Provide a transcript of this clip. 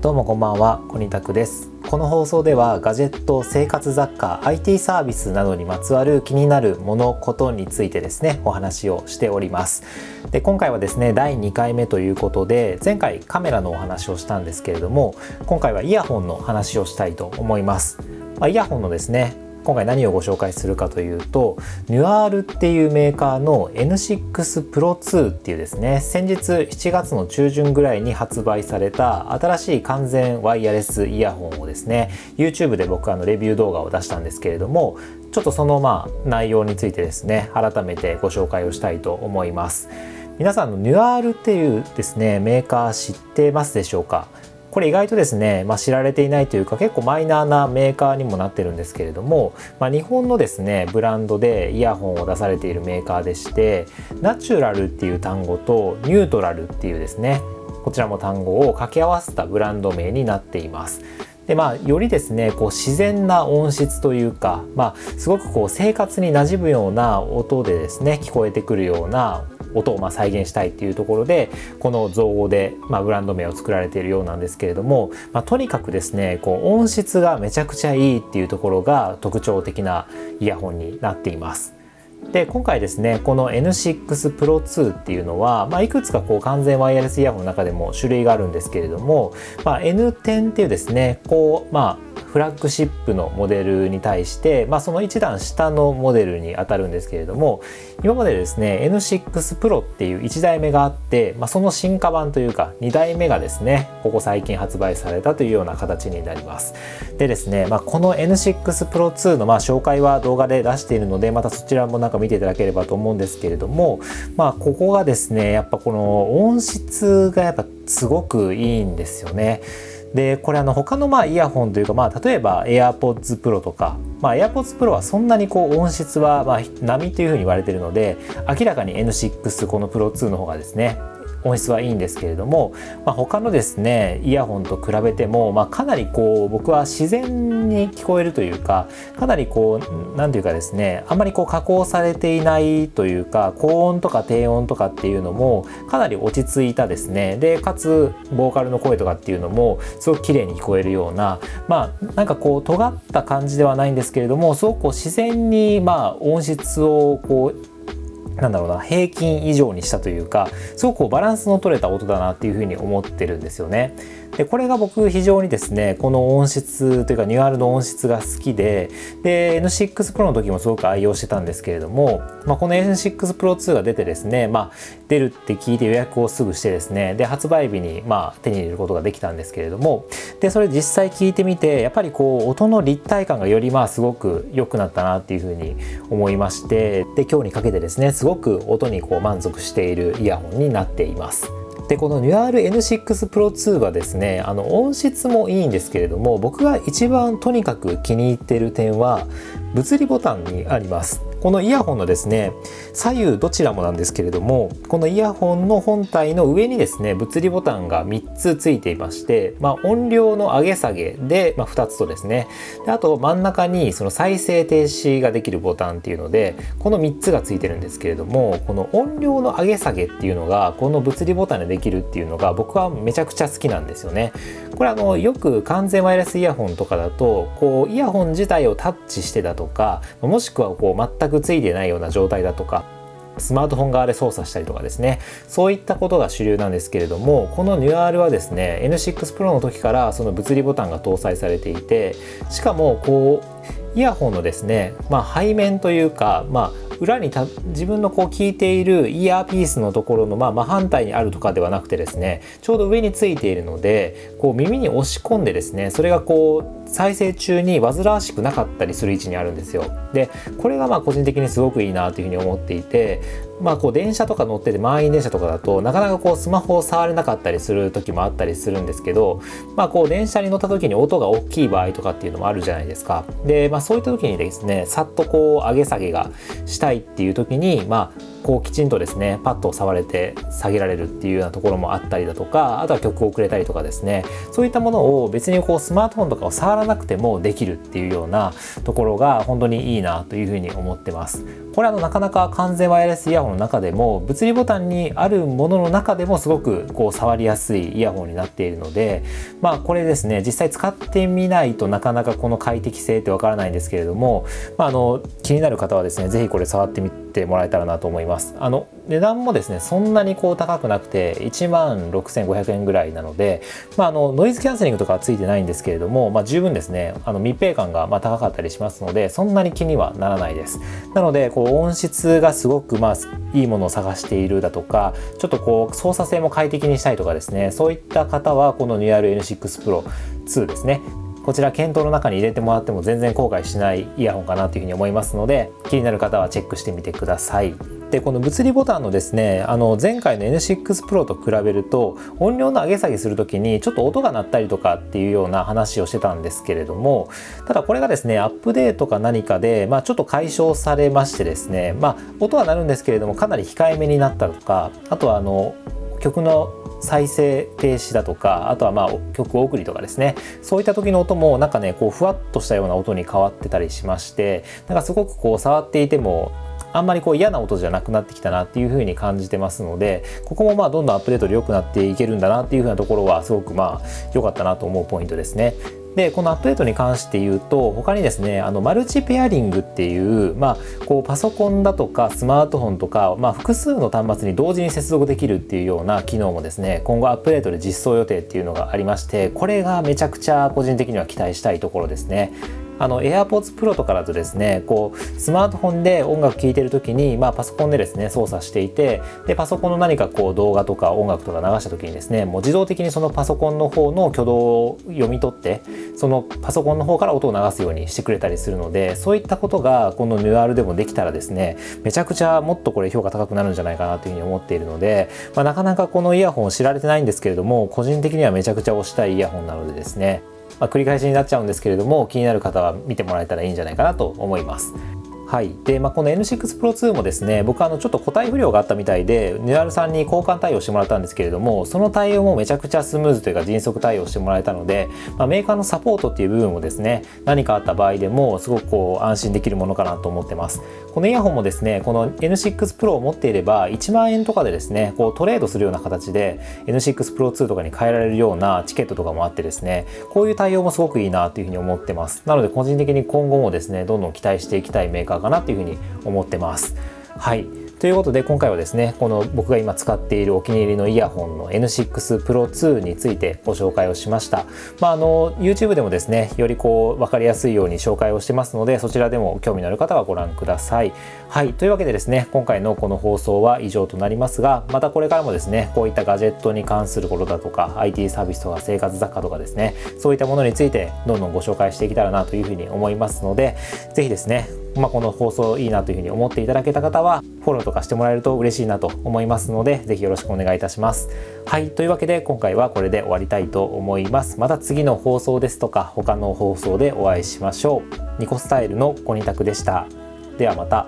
どうもこんばんは、コニタクです。この放送ではガジェット、生活雑貨、IT サービスなどにまつわる気になるもの、ことについてですね、お話をしております。で、今回はですね、第2回目ということで、前回カメラのお話をしたんですけれども、今回はイヤホンの話をしたいと思います。まあ、イヤホンのですね、今回何をご紹介するかというとニュアールっていうメーカーの N6 Pro 2っていうですね先日7月の中旬ぐらいに発売された新しい完全ワイヤレスイヤホンをですね YouTube で僕あのレビュー動画を出したんですけれどもちょっとそのまあ内容についてですね改めてご紹介をしたいと思います。皆さんのニュアールっていうですねメーカー知ってますでしょうか？これ意外とですね、まあ、知られていないというか結構マイナーなメーカーにもなってるんですけれども、まあ、日本のですねブランドでイヤホンを出されているメーカーでしてナチュラルっていう単語とニュートラルっていうですねこちらも単語を掛け合わせたブランド名になっています。でまあ、よりですねこう自然な音質というか、まあ、すごくこう生活に馴染むような音でですね聞こえてくるような音をま再現したいっていうところでこの造語でまブランド名を作られているようなんですけれども、まあ、とにかくですねこう音質がめちゃくちゃいいっていうところが特徴的なイヤホンになっています。で今回ですねこの N6 Pro 2っていうのは、まあ、いくつかこう完全ワイヤレスイヤホンの中でも種類があるんですけれども、まあ、N10 っていうですねこうまあフラッグシップのモデルに対して、まあ、その一段下のモデルにあたるんですけれども今までですね N6 Pro っていう1代目があって、まあ、その進化版というか2代目がですねここ最近発売されたというような形になります。でですね、まあ、この N6 Pro 2のま紹介は動画で出しているのでまたそちらもなんか見ていただければと思うんですけれどもまあここがですねやっぱこの音質がやっぱすごくいいんですよね。でこれあの他のまあイヤホンというか、まあ、例えば AirPods Pro とか、まあ、AirPods Pro はそんなにこう音質はまあ波というふうに言われているので明らかに N6 この Pro 2の方がですね音質はいいんですけれども、まあ、他のですねイヤホンと比べても、まあ、かなりこう僕は自然に聞こえるというかかなりこう何て言うかですねあんまりこう加工されていないというか高音とか低音とかっていうのもかなり落ち着いたですね。でかつボーカルの声とかっていうのもすごく綺麗に聞こえるようなまあなんかこう尖った感じではないんですけれどもすごくこう自然にまあ音質をこうなんだろうな平均以上にしたというかすごくこうバランスの取れた音だなっていうふうに思ってるんですよね。でこれが僕非常にですねこの音質というかニュアルの音質が好きでで N6 Pro の時もすごく愛用してたんですけれども、まあ、この N6 Pro 2が出てですね、まあ、出るって聞いて予約をすぐしてですねで発売日にま手に入れることができたんですけれどもでそれ実際聞いてみてやっぱりこう音の立体感がよりまあすごく良くなったなっていうふうに思いましてで今日にかけてですねすごく音にこう満足しているイヤホンになっています。でこの NUAR-N6 Pro 2はですねあの音質もいいんですけれども僕が一番とにかく気に入ってる点は物理ボタンにあります。このイヤホンのですね左右どちらもなんですけれどもこのイヤホンの本体の上にですね物理ボタンが3つついていまして、まあ、音量の上げ下げで、まあ、2つとですねであと真ん中にその再生停止ができるボタンっていうのでこの3つがついてるんですけれどもこの音量の上げ下げっていうのがこの物理ボタンでできるっていうのが僕はめちゃくちゃ好きなんですよね。これあのよく完全ワイヤレスイヤホンとかだとこうイヤホン自体をタッチしてだとかもしくはこう全く全くついてないような状態だとかスマートフォン側で操作したりとかですね。そういったことが主流なんですけれどもこのニュアールはですね N6 Pro の時からその物理ボタンが搭載されていてしかもこうイヤホンのですね、まあ、背面というか、まあ、裏に自分のこう聞いているイヤーピースのところのまあ真反対にあるとかではなくてですねちょうど上についているのでこう耳に押し込んでですねそれがこう再生中に煩わしくなかったりする位置にあるんですよ。でこれがまあ個人的にすごくいいなというふうに思っていてまあこう電車とか乗ってて満員電車とかだとなかなかこうスマホを触れなかったりする時もあったりするんですけどまあこう電車に乗った時に音が大きい場合とかっていうのもあるじゃないですか。でまあそういった時にですねさっとこう上げ下げがしたいっていう時にまあこうきちんとですねパッと触れて下げられるっていうようなところもあったりだとかあとは曲をくれたりとかですねそういったものを別にこうスマートフォンとかを触らなくてもできるっていうようなところが本当にいいなというふうに思ってますこれあのなかなか完全ワイヤレスイヤホの中でも物理ボタンにあるものの中でもすごくこう触りやすいイヤホンになっているのでまあこれですね実際使ってみないとなかなかこの快適性ってわからないんですけれども、まあ、あの気になる方はですね是非これ触ってみててもらえたらなと思います。あの値段もですねそんなにこう高くなくて1万6500円ぐらいなので、まあ、あのノイズキャンセリングとかはついてないんですけれども、まあ、十分ですねあの密閉感がま高かったりしますのでそんなに気にはならないです。なのでこう音質がすごくまあいいものを探しているだとかちょっとこう操作性も快適にしたいとかですねそういった方はこの NUAL-N6 Pro 2ですねこちら検討の中に入れてもらっても全然後悔しないイヤホンかなというふうに思いますので気になる方はチェックしてみてください。でこの物理ボタンのですねあの前回の N6 Pro と比べると音量の上げ下げする時にちょっと音が鳴ったりとかっていうような話をしてたんですけれどもただこれがですねアップデートか何かで、まあ、ちょっと解消されましてですねまあ音は鳴るんですけれどもかなり控えめになったとかあとはあの曲の再生停止だとかあとはまあ曲送りとかですねそういった時の音もなんかねこうふわっとしたような音に変わってたりしましてなんかすごくこう触っていてもあんまりこう嫌な音じゃなくなってきたなっていう風に感じてますのでここもまあどんどんアップデートで良くなっていけるんだなっていう風なところはすごくまあ良かったなと思うポイントですね。でこのアップデートに関して言うと他にですねあのマルチペアリングっていう,、まあ、こうパソコンだとかスマートフォンとか、まあ、複数の端末に同時に接続できるっていうような機能もですね今後アップデートで実装予定っていうのがありましてこれがめちゃくちゃ個人的には期待したいところですね。あの AirPods Pro とかだとですねこうスマートフォンで音楽聴いてる時に、まあ、パソコンでですね操作していてでパソコンの何かこう動画とか音楽とか流した時にですねもう自動的にそのパソコンの方の挙動を読み取ってそのパソコンの方から音を流すようにしてくれたりするのでそういったことがこの n u a r でもできたらですねめちゃくちゃもっとこれ評価高くなるんじゃないかなというふうに思っているので、まあ、なかなかこのイヤホン知られてないんですけれども個人的にはめちゃくちゃ推したいイヤホンなのでですね。まあ、繰り返しになっちゃうんですけれども気になる方は見てもらえたらいいんじゃないかなと思います。はい。でまあ、この N6 Pro 2もですね僕あのちょっと個体不良があったみたいでニュアルさんに交換対応してもらったんですけれどもその対応もめちゃくちゃスムーズというか迅速対応してもらえたので、まあ、メーカーのサポートっていう部分もですね何かあった場合でもすごくこう安心できるものかなと思ってます。このイヤホンもですねこの N6 Pro を持っていれば1万円とかでですねこうトレードするような形で N6 Pro 2とかに変えられるようなチケットとかもあってですねこういう対応もすごくいいなというふうに思ってます。なので個人的に今後もですねどんどん期待していきたいメーカーかなというふうに思ってます。はい。ということで今回はですねこの僕が今使っているお気に入りのイヤホンの N6 Pro 2についてご紹介をしました、まあ、あの YouTube でもですねよりこう分かりやすいように紹介をしてますのでそちらでも興味のある方はご覧ください。はい。というわけでですね今回のこの放送は以上となりますがまたこれからもですねこういったガジェットに関することだとか IT サービスとか生活雑貨とかですねそういったものについてどんどんご紹介していけたらなというふうに思いますので是非ですねまあ、この放送いいなというふうに思っていただけた方はフォローとかしてもらえると嬉しいなと思いますので是非よろしくお願いいたします。はいというわけで今回はこれで終わりたいと思います。また次の放送ですとか他の放送でお会いしましょう。ニコスタイルのコニタクでした。ではまた。